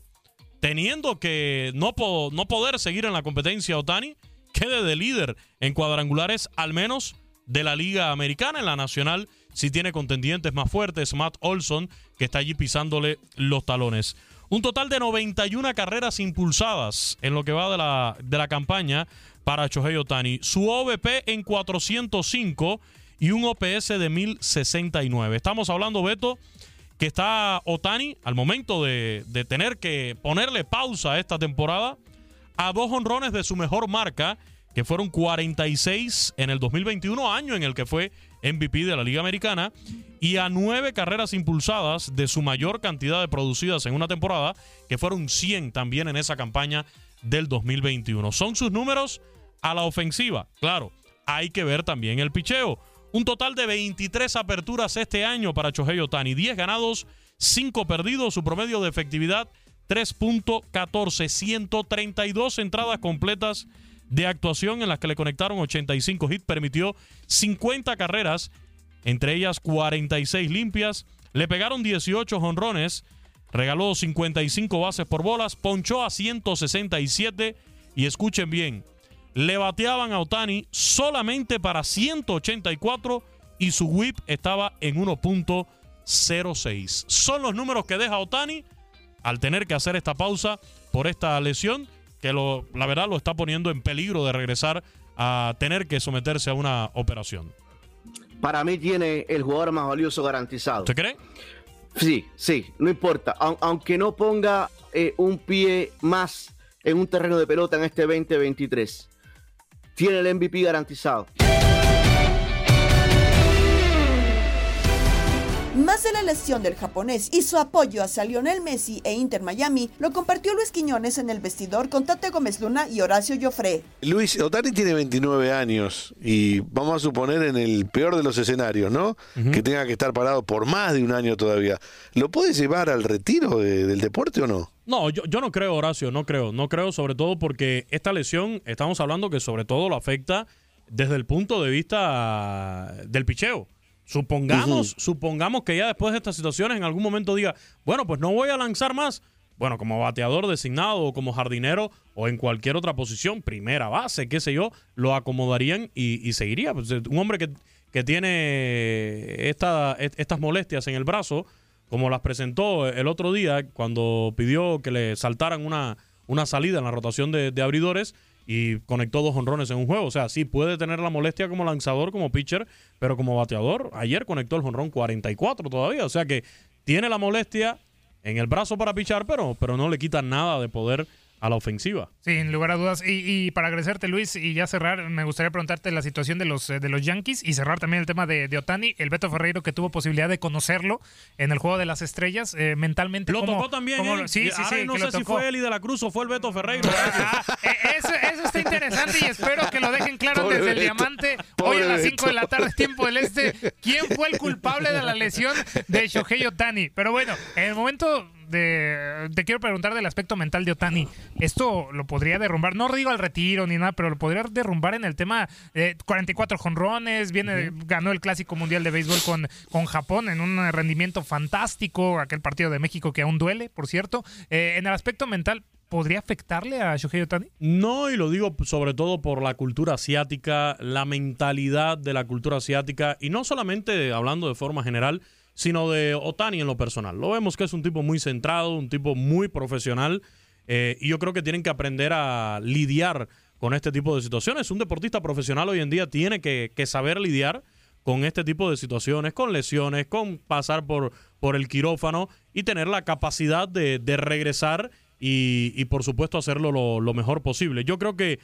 teniendo que no, no poder seguir en la competencia Otani, quede de líder en cuadrangulares, al menos de la Liga Americana. En la Nacional, si tiene contendientes más fuertes, Matt Olson, que está allí pisándole los talones. Un total de 91 carreras impulsadas en lo que va de la, de la campaña para Shohei Otani. Su OVP en 405 y un OPS de 1069. Estamos hablando, Beto, que está Otani al momento de, de tener que ponerle pausa a esta temporada a dos honrones de su mejor marca, que fueron 46 en el 2021, año en el que fue MVP de la Liga Americana, y a nueve carreras impulsadas de su mayor cantidad de producidas en una temporada, que fueron 100 también en esa campaña del 2021. Son sus números a la ofensiva. Claro, hay que ver también el picheo. Un total de 23 aperturas este año para Chohei Otani. 10 ganados, 5 perdidos. Su promedio de efectividad 3.14. 132 entradas completas de actuación en las que le conectaron 85 hits. Permitió 50 carreras, entre ellas 46 limpias. Le pegaron 18 jonrones. Regaló 55 bases por bolas. Ponchó a 167. Y escuchen bien, le bateaban a Otani solamente para 184 y su whip estaba en 1.06. Son los números que deja Otani al tener que hacer esta pausa por esta lesión que lo, la verdad lo está poniendo en peligro de regresar a tener que someterse a una operación. Para mí tiene el jugador más valioso garantizado. ¿Usted cree? Sí, sí, no importa. Au- aunque no ponga eh, un pie más en un terreno de pelota en este 2023, tiene el MVP garantizado. Más de la lesión del japonés y su apoyo hacia Lionel Messi e Inter Miami lo compartió Luis Quiñones en el vestidor con Tate Gómez Luna y Horacio Joffre. Luis, Otani tiene 29 años y vamos a suponer en el peor de los escenarios, ¿no? Que tenga que estar parado por más de un año todavía. ¿Lo puede llevar al retiro de- del deporte o no? No, yo, yo no creo, Horacio, no creo. No creo, sobre todo porque esta lesión, estamos hablando que sobre todo lo afecta desde el punto de vista del picheo. Supongamos, supongamos que ya después de estas situaciones en algún momento diga, bueno, pues no voy a lanzar más. Bueno, como bateador designado o como jardinero o en cualquier otra posición, primera base, qué sé yo, lo acomodarían y, y seguiría. Pues, eh, un hombre que, que tiene esta, est- estas molestias en el brazo, como las presentó el otro día cuando pidió que le saltaran una, una salida en la rotación de, de abridores y conectó dos honrones en un juego. O sea, sí puede tener la molestia como lanzador, como pitcher, pero como bateador, ayer conectó el honrón 44 todavía. O sea que tiene la molestia en el brazo para pichar, pero, pero no le quita nada de poder a la ofensiva. Sin lugar a dudas. Y, y para agradecerte, Luis, y ya cerrar, me gustaría preguntarte la situación de los, eh, de los Yankees y cerrar también el tema de, de Otani, el Beto Ferreiro que tuvo posibilidad de conocerlo en el juego de las estrellas, eh, mentalmente. Lo ¿cómo- tocó también. lo- sí, sí, sí. no sé si fue Eli de la Cruz o fue el Beto Ferreiro. Eh, Eso, eso está interesante y espero que lo dejen claro Pobre desde el diamante Pobre hoy a las Beto. 5 de la tarde, tiempo del este. ¿Quién fue el culpable de la lesión de Shohei Otani? Pero bueno, en el momento de. Te quiero preguntar del aspecto mental de Otani. ¿Esto lo podría derrumbar? No digo al retiro ni nada, pero lo podría derrumbar en el tema de 44 jonrones. Viene, ganó el Clásico Mundial de Béisbol con, con Japón en un rendimiento fantástico. Aquel partido de México que aún duele, por cierto. Eh, en el aspecto mental. ¿Podría afectarle a Shohei Otani? No, y lo digo sobre todo por la cultura asiática, la mentalidad de la cultura asiática, y no solamente hablando de forma general, sino de Otani en lo personal. Lo vemos que es un tipo muy centrado, un tipo muy profesional, eh, y yo creo que tienen que aprender a lidiar con este tipo de situaciones. Un deportista profesional hoy en día tiene que, saber lidiar con este tipo de situaciones, con lesiones, con pasar por, por el quirófano y tener la capacidad de, regresar y, por supuesto hacerlo lo, lo mejor posible. Yo creo que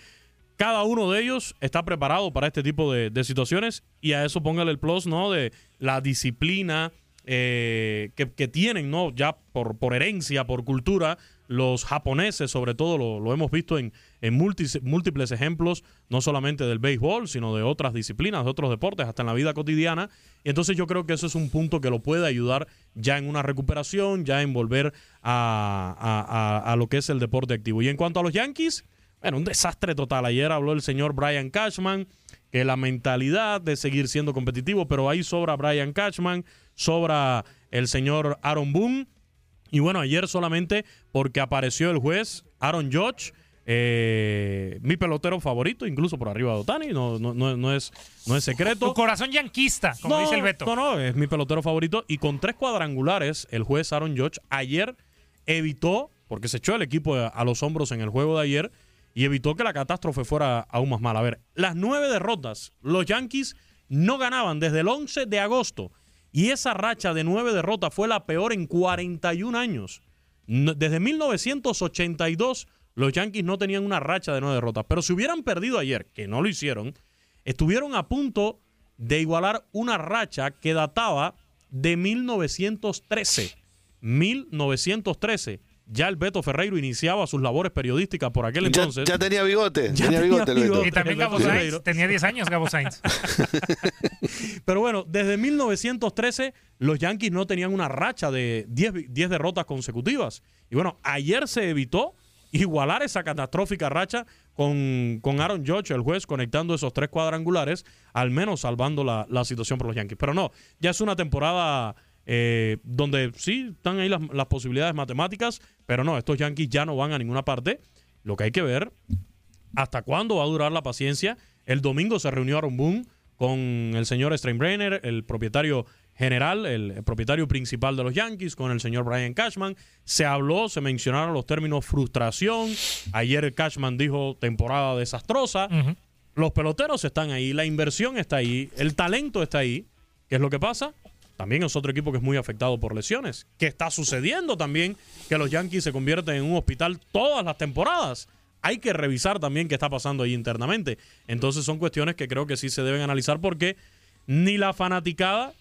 cada uno de ellos está preparado para este tipo de, de situaciones y a eso póngale el plus, ¿no? De la disciplina eh, que, tienen, ¿no? Ya por, por herencia, por cultura, los japoneses, sobre todo, lo, hemos visto en, en múltiples ejemplos, no solamente del béisbol, sino de otras disciplinas, de otros deportes, hasta en la vida cotidiana. Y entonces yo creo que eso es un punto que lo puede ayudar ya en una recuperación, ya en volver a- a lo que es el deporte activo. Y en cuanto a los Yankees, bueno, un desastre total. Ayer habló el señor Brian Cashman, que la mentalidad de seguir siendo competitivo, pero ahí sobra Brian Cashman, sobra el señor Aaron Boone. Y bueno, ayer solamente porque apareció el juez Aaron Judge, eh, mi pelotero favorito, incluso por arriba de Otani, no, no, no, no es, no es secreto. Tu corazón yanquista, como No, dice el Beto. No, no, es mi pelotero favorito. Y con tres cuadrangulares, el juez Aaron Judge ayer evitó, porque se echó el equipo a los hombros en el juego de ayer, y evitó que la catástrofe fuera aún más mala. A ver, las nueve derrotas, los Yankees no ganaban desde el 11 de agosto. Y esa racha de nueve derrotas fue la peor en 41 años. Desde 1982, los Yankees no tenían una racha de nueve derrotas. Pero si hubieran perdido ayer, que no lo hicieron, estuvieron a punto de igualar una racha que databa de 1913. 1913. Ya el Beto Ferreiro iniciaba sus labores periodísticas por aquel entonces. ya tenía bigote. Ya tenía tenía bigote el Beto. bigote. Y también Gabo Sainz. Tenía 10 años Gabo Sainz. Pero bueno, desde 1913 los Yankees no tenían una racha de 10, vi- 10 derrotas consecutivas. Y bueno, ayer se evitó igualar esa catastrófica racha con, con Aaron Judge, el juez, conectando esos tres cuadrangulares, al menos salvando la, la situación por los Yankees. Pero no, ya es una temporada eh, donde sí están ahí las, las posibilidades matemáticas, pero no, estos Yankees ya no van a ninguna parte. Lo que hay que ver hasta cuándo va a durar la paciencia. El domingo se reunió Aaron Boone con el señor Steinbrenner, el propietario general, el, el propietario principal de los Yankees, con el señor Brian Cashman. Se habló, se mencionaron los términos frustración. Ayer Cashman dijo temporada desastrosa. Los peloteros están ahí, la inversión está ahí, el talento está ahí. ¿Qué es lo que pasa? También es otro equipo que es muy afectado por lesiones. Que está sucediendo también que los Yankees se convierten en un hospital todas las temporadas. Hay que revisar también qué está pasando ahí internamente. Entonces son cuestiones que creo que sí se deben analizar porque ni la fanaticada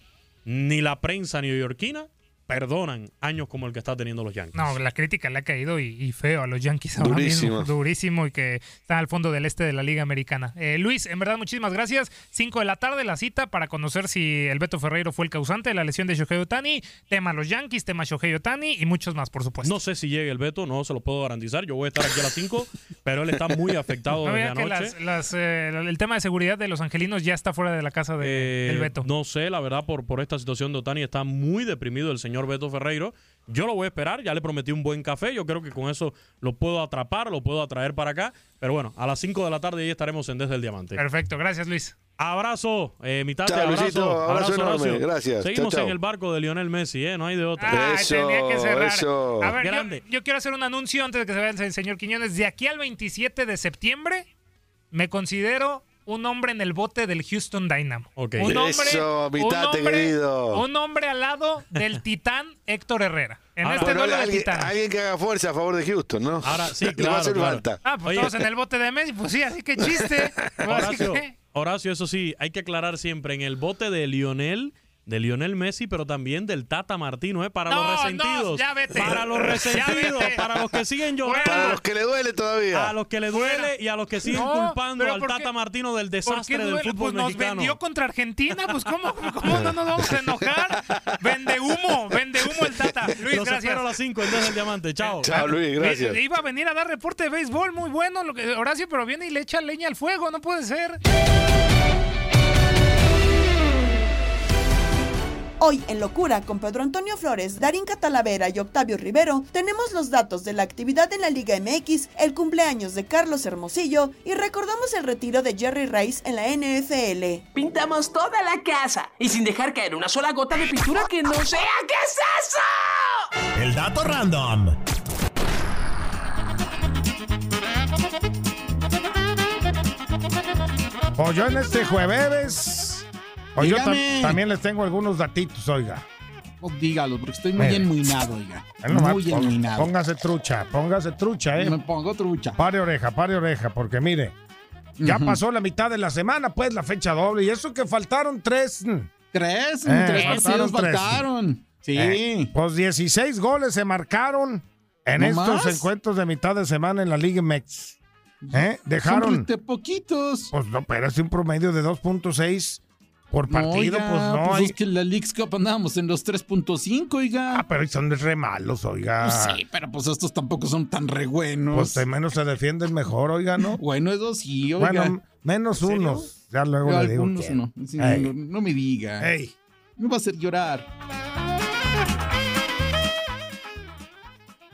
ni la prensa neoyorquina perdonan años como el que está teniendo los Yankees. No, la crítica le ha caído y, y feo a los Yankees ahora Durísimo. mismo. Durísimo y que están al fondo del este de la Liga Americana. Eh, Luis, en verdad, muchísimas gracias. 5 de la tarde la cita para conocer si el Beto Ferreiro fue el causante de la lesión de Shohei Otani, tema los Yankees, tema Shohei Otani y muchos más, por supuesto. No sé si llegue el veto, no se lo puedo garantizar. Yo voy a estar aquí a las 5, pero él está muy afectado No desde vea que anoche. las- las, eh, el tema de seguridad de los angelinos ya está fuera de la casa de, Eh, del Beto. No sé, la verdad, por, por esta situación de Otani está muy deprimido el señor Beto Ferreiro. Yo lo voy a esperar, ya le prometí un buen café. Yo creo que con eso lo puedo atrapar, lo puedo atraer para acá. Pero bueno, a las 5 de la tarde ya estaremos en Desde el Diamante. Perfecto, gracias Luis. Abrazo, eh, mitad de abrazo. Luisito, abrazo enorme, Horacio. gracias. Seguimos en el barco de Lionel Messi, ¿eh? No hay de otra. Ay, tenía que cerrar. A ver, yo- Grande. Yo, quiero hacer un anuncio antes de que se vaya el señor Quiñones. De aquí al 27 de septiembre, me considero un hombre en el bote del Houston Dynamo. Un hombre, Eso, mi un tate hombre- querido. Un hombre al lado del titán Héctor Herrera. En Ahora, este duelo de alguien, titanes. alguien que haga fuerza a favor de Houston, ¿no? Ahora sí, Le va a claro, hacer claro. falta. Ah, pues Oye. todos en el bote de Messi. Pues sí, así que chiste. Así Horacio, Horacio, eso sí, hay que aclarar siempre en el bote de Lionel, de Lionel Messi, pero también del Tata Martino, ¿eh? Para No, los no, resentidos. ya vete. Para los resentidos, para los que siguen llorando. Para los que le duele todavía. A los que le duele y a los que siguen No, culpando al ¿por qué- Tata Martino del ¿Por qué desastre del fútbol Pues nos mexicano. vendió contra Argentina, pues ¿cómo, cómo no nos vamos a enojar? Vende humo, vende humo el Tata. Luis, Los gracias. a las 5 en Desde el Diamante. Chao. Chao, Luis, gracias. Eh, Iba a venir a dar reporte de béisbol, muy bueno, lo que, Horacio, pero viene y le echa leña al fuego, no puede ser. Hoy en Locura con Pedro Antonio Flores, Darín Catalavera y Octavio Rivero tenemos los datos de la actividad en la Liga MX, el cumpleaños de Carlos Hermosillo y recordamos el retiro de Jerry Rice en la NFL. Pintamos toda la casa y sin dejar caer una sola gota de pintura que no sea. ¿Qué es eso? El dato random. Pues yo en este jueves. Pues yo tam- también les tengo algunos datitos, oiga. Oh, dígalo, porque estoy muy enmuinado, oiga. Nomás, Muy enmuinado. Póngase trucha, póngase trucha, ¿eh? Me pongo trucha. Pare oreja, pare oreja, porque mire, ya pasó la mitad de la semana, pues, la fecha doble, y eso que faltaron tres. Tres, Eh, tres partidos faltaron. Sí. Eh, pues 16 goles se marcaron en ¿No estos más? encuentros de mitad de semana en la Liga MX. ¿Eh? Dejaron. de poquitos. Pues no, pero es un promedio de 2.6 por No, partido, oiga, pues no pues hay. es que en la Leagues Cup andábamos en los 3.5, oiga. Ah, pero son de re malos, oiga. Pues sí, pero pues estos tampoco son tan re buenos. Pues de menos se defienden mejor, oiga, ¿no? Bueno, eso sí, oiga. Bueno, menos unos. Ya luego le digo. Algunos quién. no. Sí, Ey. no. no me diga. Ey. Me va a hacer llorar.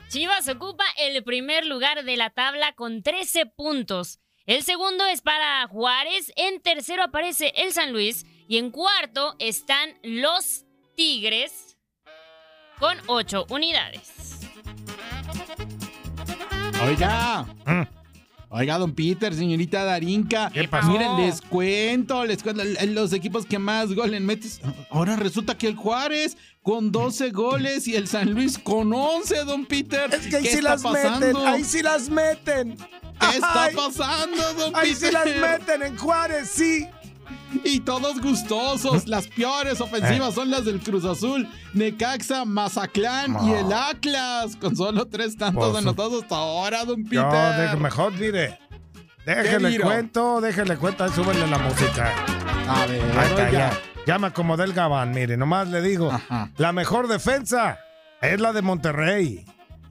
Chivas ocupa el primer lugar de la tabla con 13 puntos. El segundo es para Juárez, en tercero aparece el San Luis y en cuarto están los Tigres con 8 unidades. Oiga. Mm. Oiga, don Peter, señorita Darinka. ¿Qué pasó? Miren, les cuento, les cuento. Los equipos que más goles metes. Ahora resulta que el Juárez con 12 goles y el San Luis con 11, don Peter. Es que ahí ¿Qué sí está las pasando? meten, ahí sí las meten. ¿Qué está Ay, pasando, don Ahí Peter? sí las meten en Juárez, sí. Y todos gustosos. Las peores ofensivas Eh. son las del Cruz Azul, Necaxa, Mazatlán y el Atlas. Con solo tres tantos Pues, anotados hasta ahora, don Yo, Peter. de- mejor, mire. Déjele cuento, déjele cuento, ahí súbele la música. A ver, Ahí está, oiga. ya. Ya me acomodé el gabán, mire, nomás le digo. La mejor defensa es la de Monterrey.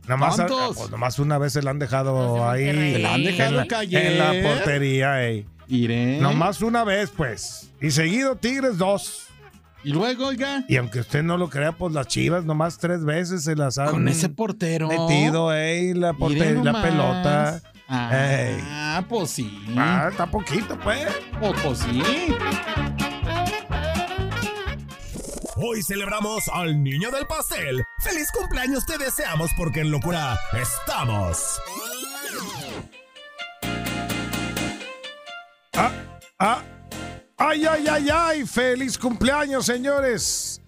Nomás, ¿Cuántos? pues, nomás una vez se la han dejado ahí. ¿Se la han dejado en la, caer? en la portería, ey. Iré. Nomás una vez, pues. Y seguido Tigres dos. Y luego, oiga. Y aunque usted no lo crea, pues las chivas nomás tres veces se las han Con ese portero. metido, ey, la, porte- Mire la pelota. Ey. Ah, pues sí. Ah, está poquito, pues. Oh, pues sí. Hoy celebramos al niño del pastel. ¡Feliz cumpleaños te deseamos porque en locura estamos! Ah, ah. Ay, ay, ay, ay. Feliz cumpleaños, señores.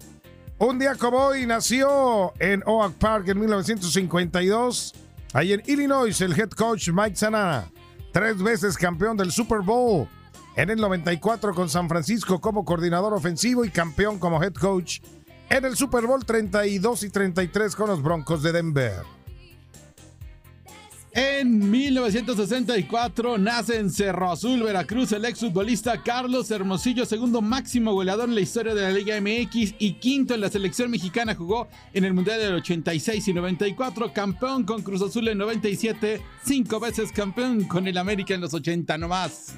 Un día como hoy nació en Oak Park en 1952. Ahí en Illinois, el head coach Mike Zanana. Tres veces campeón del Super Bowl. En el 94 con San Francisco como coordinador ofensivo y campeón como head coach. En el Super Bowl 32 y 33 con los Broncos de Denver. En 1964 nace en Cerro Azul, Veracruz, el exfutbolista Carlos Hermosillo, segundo máximo goleador en la historia de la Liga MX y quinto en la selección mexicana. Jugó en el Mundial del 86 y 94, campeón con Cruz Azul en 97, cinco veces campeón con el América en los 80 nomás.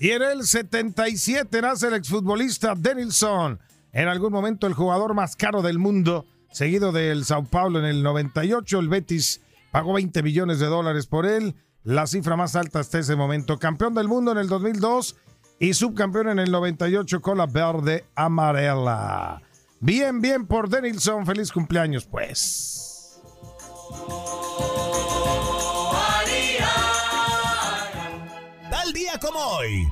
Y en el 77 nace el exfutbolista Denilson, en algún momento el jugador más caro del mundo, seguido del Sao Paulo en el 98, el Betis pagó 20 millones de dólares por él, la cifra más alta hasta ese momento. Campeón del mundo en el 2002 y subcampeón en el 98 con la verde amarela. Bien, bien por Denilson, feliz cumpleaños pues. Día como hoy.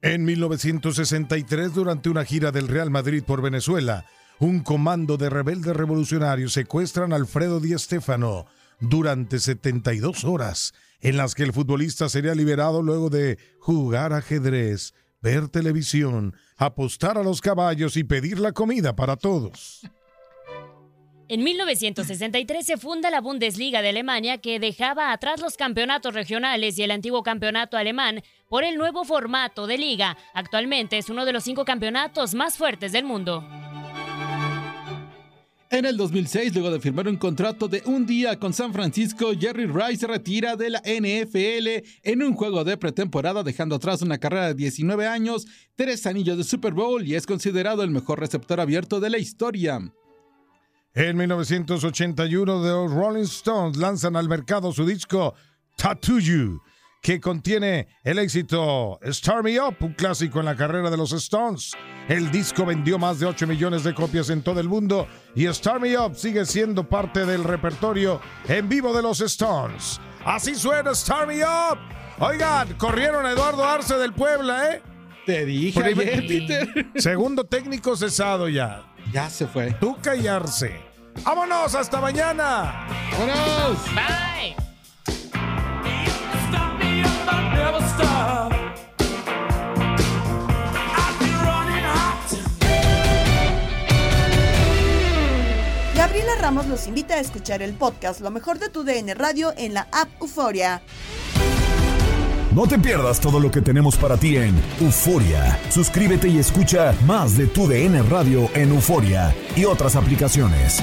En 1963, durante una gira del Real Madrid por Venezuela, un comando de rebeldes revolucionarios secuestran a Alfredo Di Stéfano durante 72 horas, en las que el futbolista sería liberado luego de jugar ajedrez, ver televisión, apostar a los caballos y pedir la comida para todos. En 1963 se funda la Bundesliga de Alemania que dejaba atrás los campeonatos regionales y el antiguo campeonato alemán por el nuevo formato de liga. Actualmente es uno de los cinco campeonatos más fuertes del mundo. En el 2006, luego de firmar un contrato de un día con San Francisco, Jerry Rice se retira de la NFL en un juego de pretemporada, dejando atrás una carrera de 19 años, tres anillos de Super Bowl y es considerado el mejor receptor abierto de la historia. En 1981, The Rolling Stones lanzan al mercado su disco Tattoo You, que contiene el éxito Start Me Up, un clásico en la carrera de los Stones. El disco vendió más de 8 millones de copias en todo el mundo y Start Me Up sigue siendo parte del repertorio en vivo de los Stones. Así suena Start Me Up. Oigan, corrieron a Eduardo Arce del Puebla, ¿eh? Te dije Primer- ayer, Peter. Segundo técnico cesado ya. Ya se fue. Tuca y Arce. ¡Vámonos! ¡Hasta mañana! ¡Vámonos! Bye. Ramos los invita a escuchar el podcast Lo mejor de tu DN Radio en la app Euforia. No te pierdas todo lo que tenemos para ti en Euforia. Suscríbete y escucha más de tu DN Radio en Euforia y otras aplicaciones.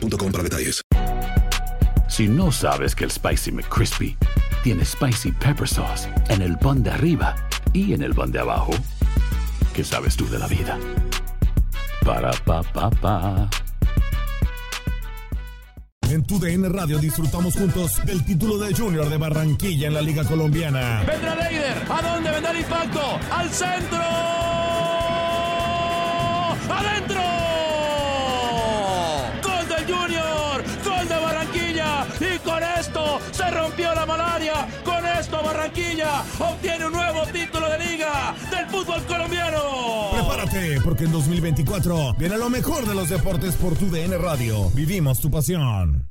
boostmobile.com para detalles. Si no sabes que el Spicy McCrispy tiene Spicy Pepper Sauce en el pan de arriba y en el pan de abajo, ¿qué sabes tú de la vida? Para, pa, pa, pa. En tu DN Radio disfrutamos juntos del título de Junior de Barranquilla en la Liga Colombiana. Vendrá Leider. ¿A dónde vendrá el impacto? ¡Al centro! Obtiene un nuevo título de liga del fútbol colombiano. Prepárate, porque en 2024 viene lo mejor de los deportes por tu DN Radio. Vivimos tu pasión.